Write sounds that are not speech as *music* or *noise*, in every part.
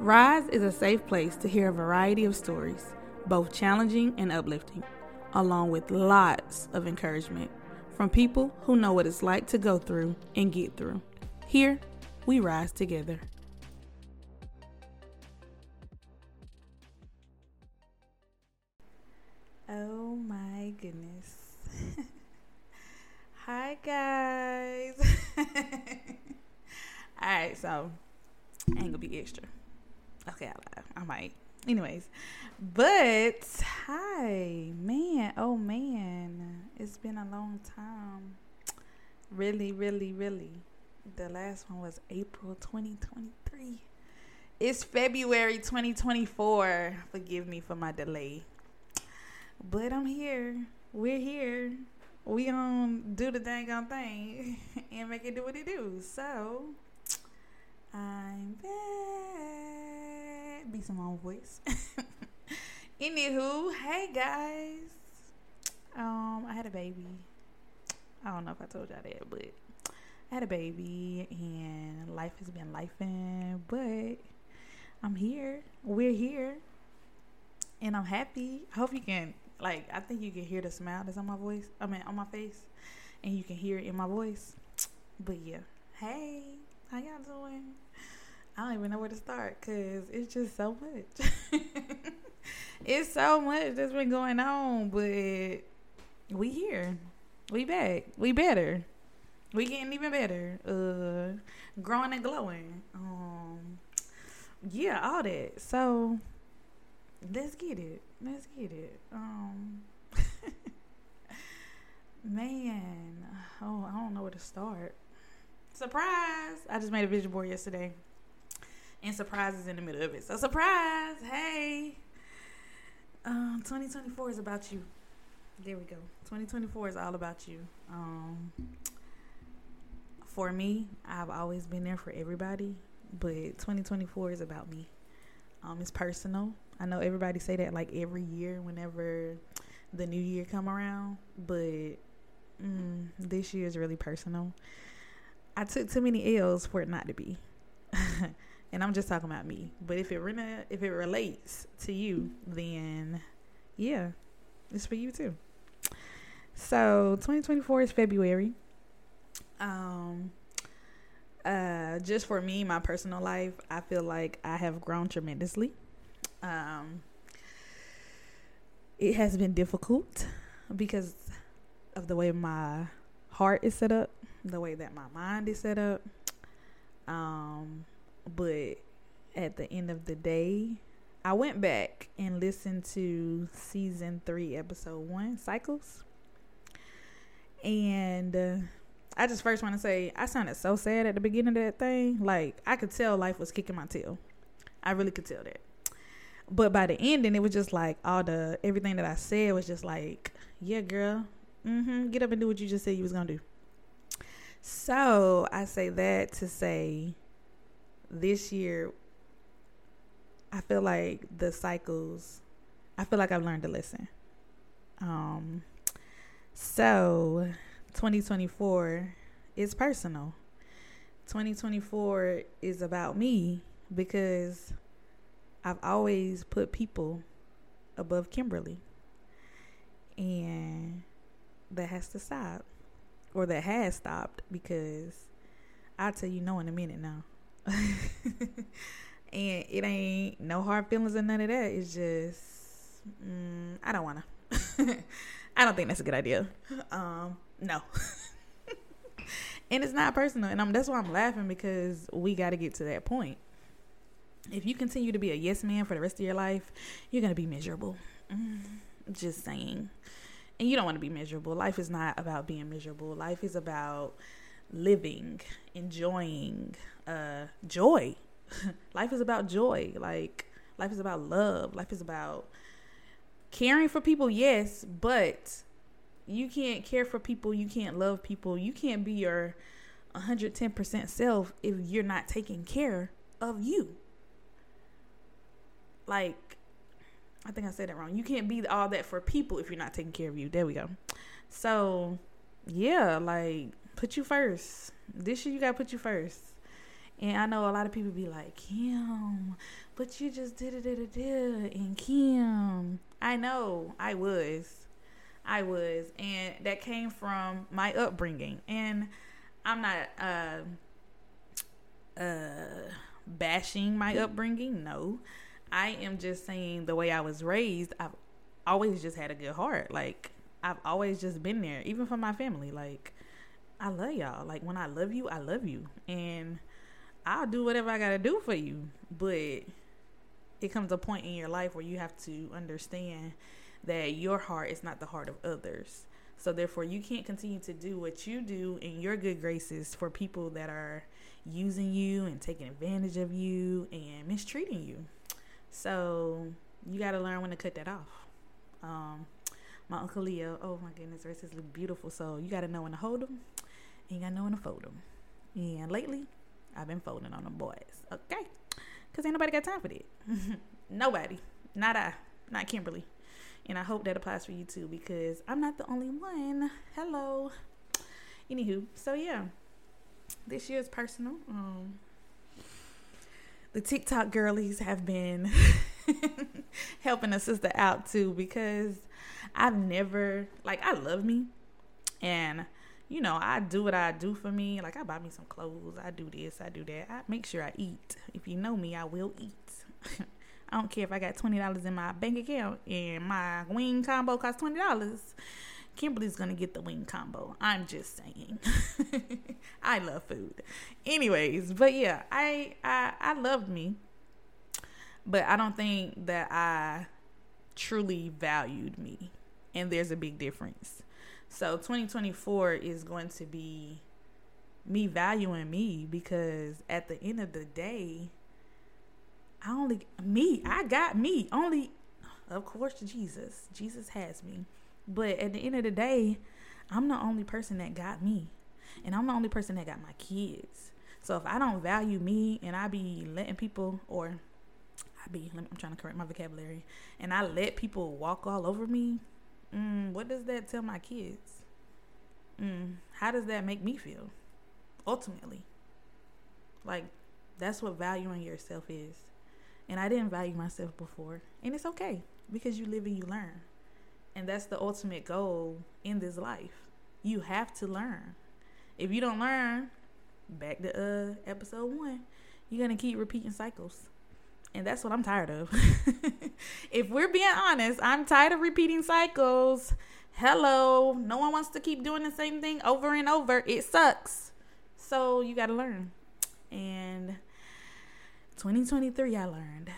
Rise is a safe place to hear a variety of stories, both challenging and uplifting, along with lots of encouragement from people who know what it's like to go through and get through. Here, we rise together. Oh my goodness. *laughs* Hi, guys. *laughs* All right, so I ain't gonna be extra. Okay, I. I might. Anyways, but hi, man. Oh man, it's been a long time. Really, really, really. The last one was April 2023. It's February 2024. Forgive me for my delay. But I'm here. We're here. We gonna do the dang on thing *laughs* and make it do what it do. So I'm back. Be some own voice. *laughs* Anywho, hey guys. Um, I had a baby. I don't know if I told y'all that, but I had a baby and life has been lifing, but I'm here. We're here. And I'm happy. I hope you can like I think you can hear the smile that's on my voice. I mean on my face. And you can hear it in my voice. But yeah. Hey, how y'all doing? I don't even know where to start because it's just so much. *laughs* it's so much that's been going on, but we here. We back. We better. We getting even better. Uh growing and glowing. Um yeah, all that. So let's get it. Let's get it. Um *laughs* Man, oh, I don't know where to start. Surprise! I just made a vision board yesterday. And surprises in the middle of it. So surprise! Hey! Um, 2024 is about you. There we go. 2024 is all about you. Um, for me, I've always been there for everybody, but 2024 is about me. Um, it's personal. I know everybody say that like every year whenever the new year come around, but mm, this year is really personal. I took too many L's for it not to be. And I'm just talking about me. But if it re- if it relates to you, then yeah, it's for you too. So 2024 is February. Um, uh, just for me, my personal life, I feel like I have grown tremendously. Um, it has been difficult because of the way my heart is set up, the way that my mind is set up. Um, but at the end of the day, I went back and listened to season three, episode one, Cycles. And uh, I just first want to say, I sounded so sad at the beginning of that thing. Like, I could tell life was kicking my tail. I really could tell that. But by the ending, it was just like all the everything that I said was just like, yeah, girl, mm-hmm, get up and do what you just said you was gonna do. So I say that to say, this year, I feel like the cycles. I feel like I've learned a lesson. Um, so 2024 is personal. 2024 is about me because I've always put people above Kimberly. And that has to stop. Or that has stopped because I'll tell you no in a minute now. *laughs* and it ain't no hard feelings or none of that. It's just, mm, I don't want to. *laughs* I don't think that's a good idea. Um, no. *laughs* and it's not personal. And I'm, that's why I'm laughing because we got to get to that point if you continue to be a yes man for the rest of your life, you're to be miserable. Mm, just saying. And you don't want to be miserable. Life is not about being miserable. Life is about living, enjoying, uh, joy. *laughs* life is about joy. Like, life is about love. Life is about caring for people, yes, but you can't care for people. You can't love people. You can't be your 110% self if you're not taking care of you like I think I said it wrong. You can't be all that for people if you're not taking care of you. There we go. So, yeah, like put you first. This year you gotta put you first. And I know a lot of people be like, Kim, but you just did it, did it, did it. And Kim, I know I was. I was. And that came from my upbringing. And I'm not uh, uh, bashing my upbringing. No. I am just saying the way I was raised, I've always just had a good heart. Like, I've always just been there, even for my family. Like, I love y'all. Like, when I love you, I love you. And I'll do whatever I got to do for you. But it comes a point in your life where you have to understand that your heart is not the heart of others. So therefore, you can't continue to do what you do in your good graces for people that are using you and taking advantage of you and mistreating you. So you got to learn when to cut that off. Um, my uncle Leo, oh my goodness, verses look beautiful. So you got to know when to hold them, you got know when to fold them. And lately, I've been folding on them boys. Okay, because ain't nobody got time for that. *laughs* nobody, not I, not Kimberly. And I hope that applies for you too because I'm not the only one. Hello. Anywho, so yeah, this year is personal. Um, the TikTok girlies have been *laughs* helping a sister out too because I've never like I love me and you know I do what I do for me like I buy me some clothes I do this I do that I make sure I eat if you know me I will eat *laughs* I don't care if I got twenty dollars in my bank account and my wing combo costs twenty dollars. Kimberly's gonna get the wing combo. I'm just saying. *laughs* I love food. Anyways, but yeah, I I I loved me, but I don't think that I truly valued me, and there's a big difference. So 2024 is going to be me valuing me because at the end of the day, I only me. I got me. Only, of course, Jesus. Jesus has me. But at the end of the day, I'm the only person that got me, and I'm the only person that got my kids. So if I don't value me, and I be letting people, or I be, I'm trying to correct my vocabulary, and I let people walk all over me. Mm, what does that tell my kids? Mm, how does that make me feel? Ultimately, like that's what valuing yourself is. And I didn't value myself before. And it's okay because you live and you learn. And that's the ultimate goal in this life. You have to learn. If you don't learn, back to uh episode 1, you're going to keep repeating cycles. And that's what I'm tired of. *laughs* if we're being honest, I'm tired of repeating cycles. Hello, no one wants to keep doing the same thing over and over. It sucks. So you got to learn. And 2023, I learned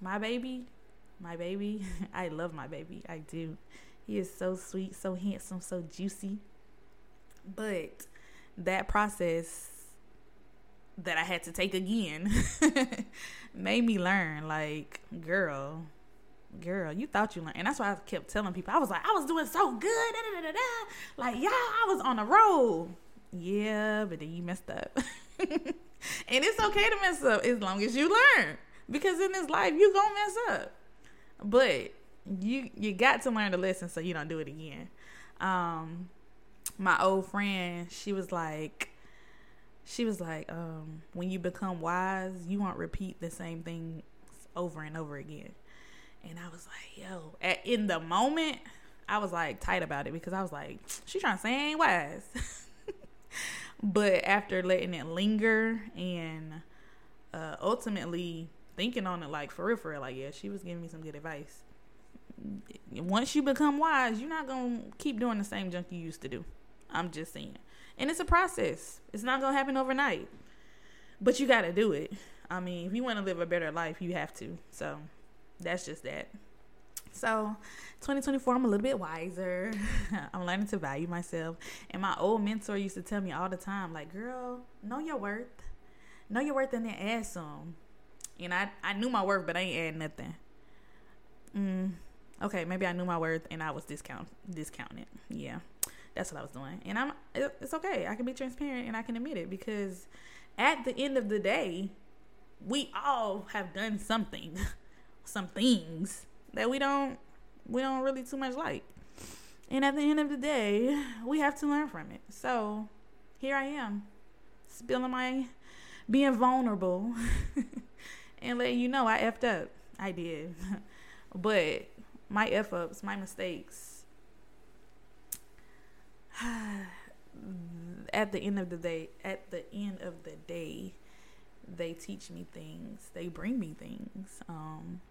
my baby, my baby. *laughs* I love my baby. I do. He is so sweet, so handsome, so juicy. But that process that I had to take again *laughs* made me learn like, girl, girl, you thought you learned. And that's why I kept telling people. I was like, I was doing so good. Da, da, da, like, yeah, I was on a roll. Yeah, but then you messed up. *laughs* and it's okay to mess up as long as you learn. Because in this life you gonna mess up. But you you got to learn the lesson so you don't do it again. Um my old friend, she was like she was like, um, when you become wise, you won't repeat the same thing over and over again. And I was like, yo, at, in the moment, I was like tight about it because I was like, *tsk* she trying to say I ain't wise. *laughs* But after letting it linger and uh, ultimately thinking on it, like for real, for real, like yeah, she was giving me some good advice. Once you become wise, you're not gonna keep doing the same junk you used to do. I'm just saying, and it's a process. It's not gonna happen overnight, but you got to do it. I mean, if you want to live a better life, you have to. So that's just that. So, 2024, I'm a little bit wiser. *laughs* I'm learning to value myself. And my old mentor used to tell me all the time, like, girl, know your worth. Know your worth and then add some. And I, I knew my worth, but I ain't add nothing. Mm, okay, maybe I knew my worth and I was discount discounting. Yeah, that's what I was doing. And I'm it's okay. I can be transparent and I can admit it because at the end of the day, we all have done something, *laughs* some things that we don't we don't really too much like. And at the end of the day, we have to learn from it. So here I am, spilling my being vulnerable *laughs* and letting you know I effed up. I did. *laughs* but my F ups, my mistakes, at the end of the day, at the end of the day, they teach me things. They bring me things. Um,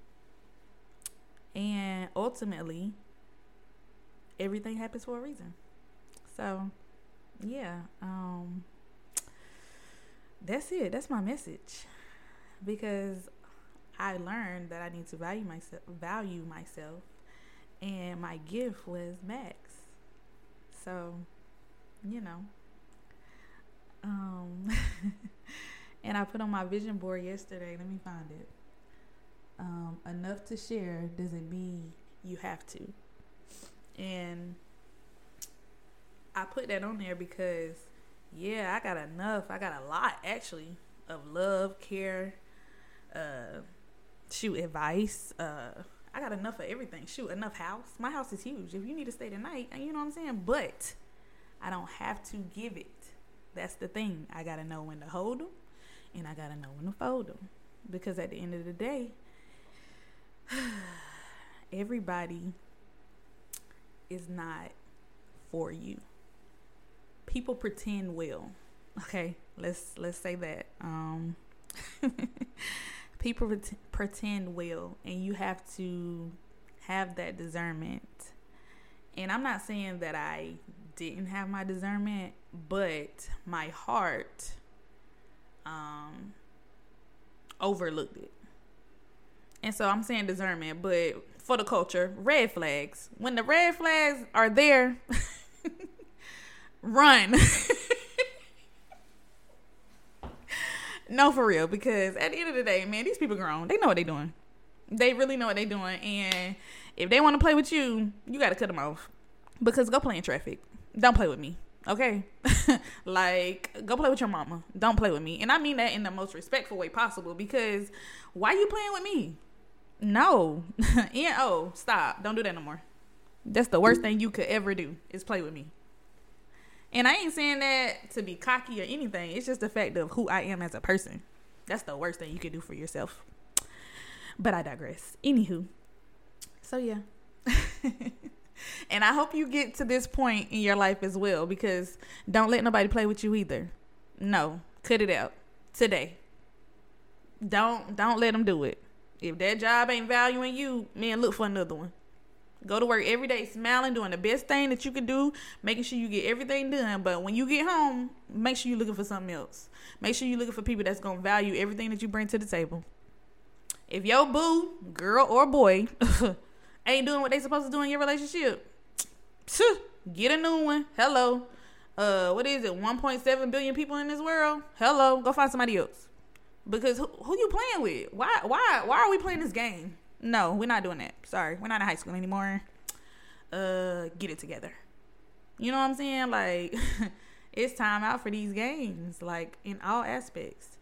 and ultimately, everything happens for a reason. So, yeah, um, that's it. That's my message. Because I learned that I need to value myself, value myself, and my gift was Max. So, you know, um, *laughs* and I put on my vision board yesterday. Let me find it. Um, enough to share doesn't mean you have to, and I put that on there because, yeah, I got enough. I got a lot actually of love, care, uh, shoot, advice. Uh, I got enough of everything. Shoot, enough house. My house is huge. If you need to stay tonight, you know what I'm saying. But I don't have to give it. That's the thing. I gotta know when to hold them, and I gotta know when to fold them. Because at the end of the day, *sighs* everybody is not for you people pretend well. Okay, let's let's say that. Um, *laughs* people pretend well, and you have to have that discernment. And I'm not saying that I didn't have my discernment, but my heart um, overlooked it. And so I'm saying discernment, but for the culture, red flags. When the red flags are there, *laughs* run. *laughs* no, for real, because at the end of the day, man, these people grown. They know what they're doing. They really know what they're doing, and if they want to play with you, you got to cut them off. Because go play in traffic. Don't play with me. Okay, *laughs* like go play with your mama. Don't play with me, and I mean that in the most respectful way possible. Because why you playing with me? No, *laughs* oh, stop! Don't do that no more. That's the worst thing you could ever do is play with me. And I ain't saying that to be cocky or anything. It's just the fact of who I am as a person. That's the worst thing you could do for yourself. But I digress. Anywho. So yeah. *laughs* and I hope you get to this point in your life as well because don't let nobody play with you either. No, cut it out today. Don't don't let them do it. If that job ain't valuing you, man, look for another one. Go to work every day smiling, doing the best thing that you can do, making sure you get everything done. But when you get home, make sure you're looking for something else. Make sure you're looking for people that's going to value everything that you bring to the table. If your boo, girl or boy, *laughs* ain't doing what they supposed to do in your relationship, get a new one. Hello. Uh, what is it? 1.7 billion people in this world. Hello. Go find somebody else. Because who, who you playing with? Why why why are we playing this game? No, we're not doing that. Sorry, we're not in high school anymore. Uh, get it together. You know what I'm saying? Like, *laughs* it's time out for these games. Like in all aspects.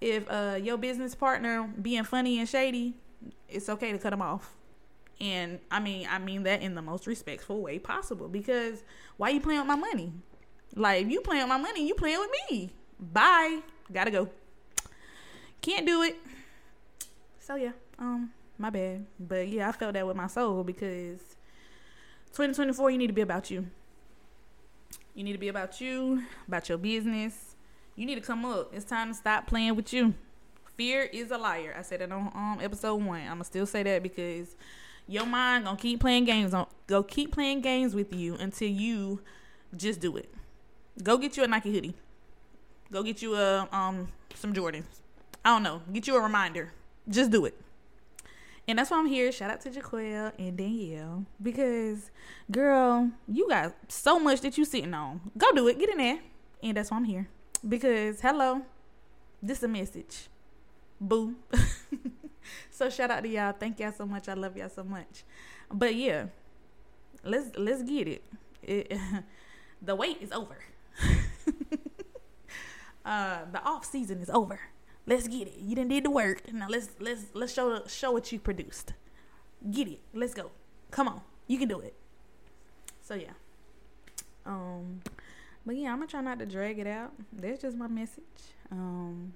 If uh your business partner being funny and shady, it's okay to cut them off. And I mean, I mean that in the most respectful way possible. Because why you playing with my money? Like, if you playing with my money, you playing with me. Bye. Gotta go. Can't do it. So yeah. Um my bad. But yeah, I felt that with my soul because 2024, you need to be about you. You need to be about you, about your business. You need to come up. It's time to stop playing with you. Fear is a liar. I said it on um, episode one. I'm gonna still say that because your mind gonna keep playing games on go keep playing games with you until you just do it. Go get you a Nike hoodie. Go get you a um some Jordans. I don't know. Get you a reminder. Just do it. And that's why I'm here. Shout out to Jaquel and Danielle. Because, girl, you got so much that you sitting on. Go do it. Get in there. And that's why I'm here. Because, hello, this is a message. Boo. *laughs* *laughs* so shout out to y'all. Thank y'all so much. I love y'all so much. But yeah, let's let's get it. it *laughs* the wait is over. *laughs* uh, the off season is over. Let's get it. You didn't did the work. Now let's let's let's show show what you produced. Get it. Let's go. Come on. You can do it. So yeah. Um but yeah, I'm gonna try not to drag it out. That's just my message. Um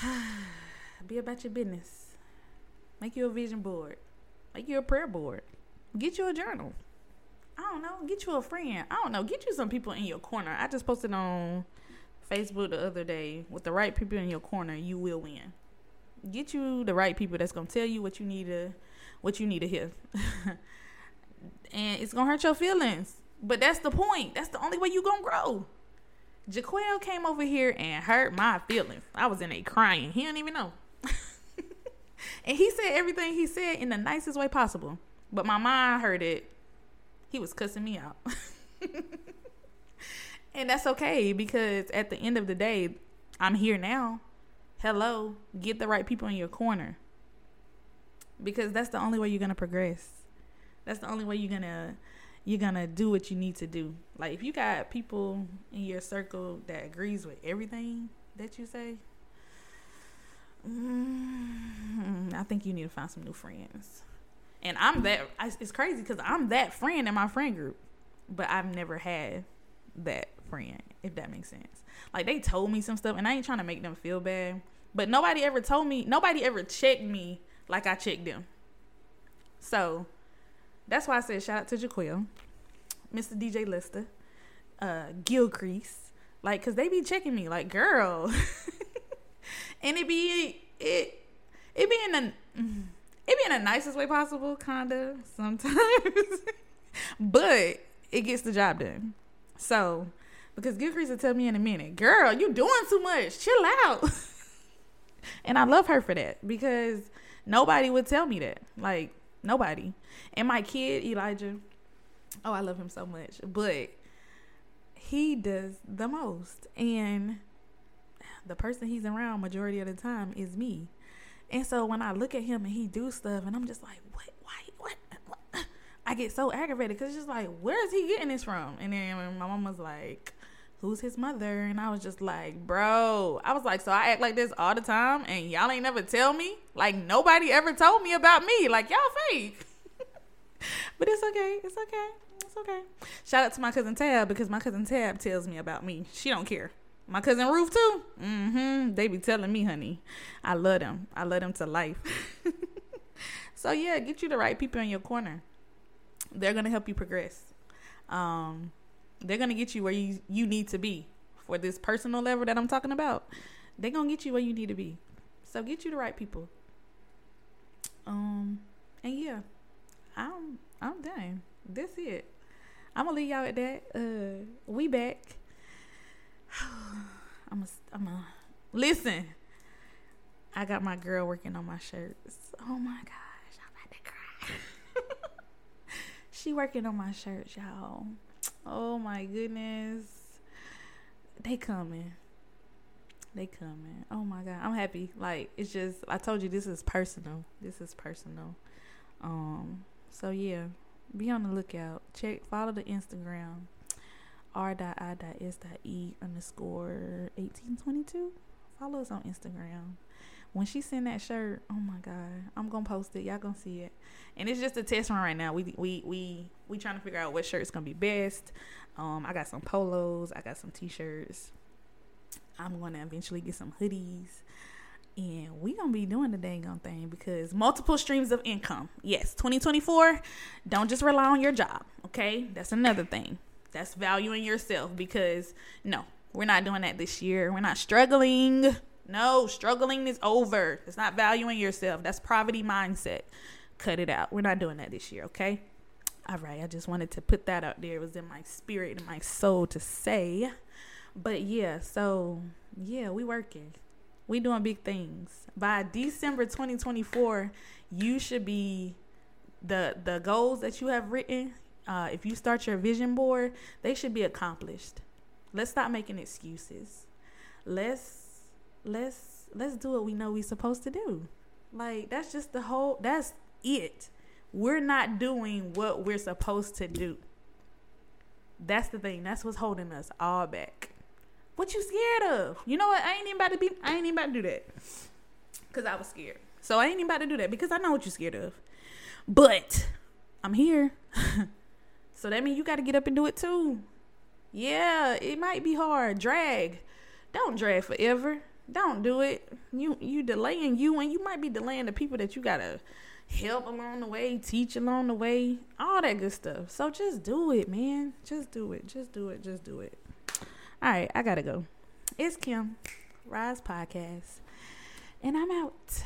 *sighs* *sighs* Be about your business. Make you a vision board. Make you a prayer board. Get you a journal. I don't know. Get you a friend. I don't know. Get you some people in your corner. I just posted on Facebook the other day. With the right people in your corner, you will win. Get you the right people that's gonna tell you what you need to, what you need to hear, *laughs* and it's gonna hurt your feelings. But that's the point. That's the only way you gonna grow. Jaquel came over here and hurt my feelings. I was in a crying. He don't even know. And he said everything he said in the nicest way possible. But my mind heard it. He was cussing me out. *laughs* and that's okay because at the end of the day, I'm here now. Hello, get the right people in your corner. Because that's the only way you're going to progress. That's the only way you're going to you're gonna do what you need to do. Like if you got people in your circle that agrees with everything that you say, mm, I think you need to find some new friends. And I'm that. It's crazy because I'm that friend in my friend group, but I've never had that friend. If that makes sense. Like they told me some stuff, and I ain't trying to make them feel bad. But nobody ever told me. Nobody ever checked me like I checked them. So that's why I said shout out to Jaquel, Mr. DJ Lister, uh, Gilcrease, like, cause they be checking me, like, girl, *laughs* and it be it it be in the it be in the nicest way possible, kinda sometimes, *laughs* but it gets the job done. So, because Gilcrease will tell me in a minute, girl, you doing too much, chill out, *laughs* and I love her for that because nobody would tell me that, like Nobody. And my kid, Elijah, oh, I love him so much. But he does the most. And the person he's around majority of the time is me. And so when I look at him and he do stuff and I'm just like, what, why, what? I get so aggravated because it's just like, where is he getting this from? And then my mom was like, who's his mother? And I was just like, bro, I was like, so I act like this all the time and y'all ain't never tell me? Like nobody ever told me about me. Like y'all fake. *laughs* but it's okay. It's okay. It's okay. Shout out to my cousin Tab because my cousin Tab tells me about me. She don't care. My cousin Ruth too. Mm-hmm. They be telling me, honey. I love them. I love them to life. *laughs* so yeah, get you the right people in your corner. They're gonna help you progress. Um, they're gonna get you where you you need to be for this personal level that I'm talking about. They're gonna get you where you need to be. So get you the right people. Um, and yeah, I'm I'm done. That's it. I'm gonna leave y'all at that. Uh, we back. I'm a, I'm a listen. I got my girl working on my shirts. Oh my gosh, I'm about to cry. *laughs* she working on my shirts, y'all. Oh my goodness. They coming. They coming. Oh my god. I'm happy. Like it's just I told you this is personal. This is personal. Um so yeah. Be on the lookout. Check follow the Instagram. R.I.S.E underscore eighteen twenty two. Follow us on Instagram when she send that shirt, oh my god, I'm gonna post it. Y'all gonna see it, and it's just a test run right now. We we we we trying to figure out what shirt's gonna be best. Um, I got some polos, I got some t-shirts. I'm gonna eventually get some hoodies, and we gonna be doing the dang thing because multiple streams of income. Yes, 2024. Don't just rely on your job. Okay, that's another thing. That's valuing yourself because no, we're not doing that this year. We're not struggling no, struggling is over. It's not valuing yourself. That's poverty mindset. Cut it out. We're not doing that this year, okay? All right, I just wanted to put that out there. It was in my spirit and my soul to say. But yeah, so yeah, we working. We doing big things. By December 2024, you should be the the goals that you have written. Uh, if you start your vision board, they should be accomplished. Let's stop making excuses. Let's let's let's do what we know we're supposed to do. Like that's just the whole that's it. We're not doing what we're supposed to do. That's the thing. That's what's holding us all back. What you scared of? You know what? I ain't even about to be I ain't even about to do that. Cause I was scared. So I ain't even about to do that because I know what you're scared of. But I'm here. *laughs* so that means you gotta get up and do it too. Yeah, it might be hard. Drag. Don't drag forever. Don't do it. You you delaying you and you might be delaying the people that you gotta help along the way, teach along the way, all that good stuff. So just do it, man. Just do it. Just do it. Just do it. All right, I gotta go. It's Kim, Rise Podcast, and I'm out.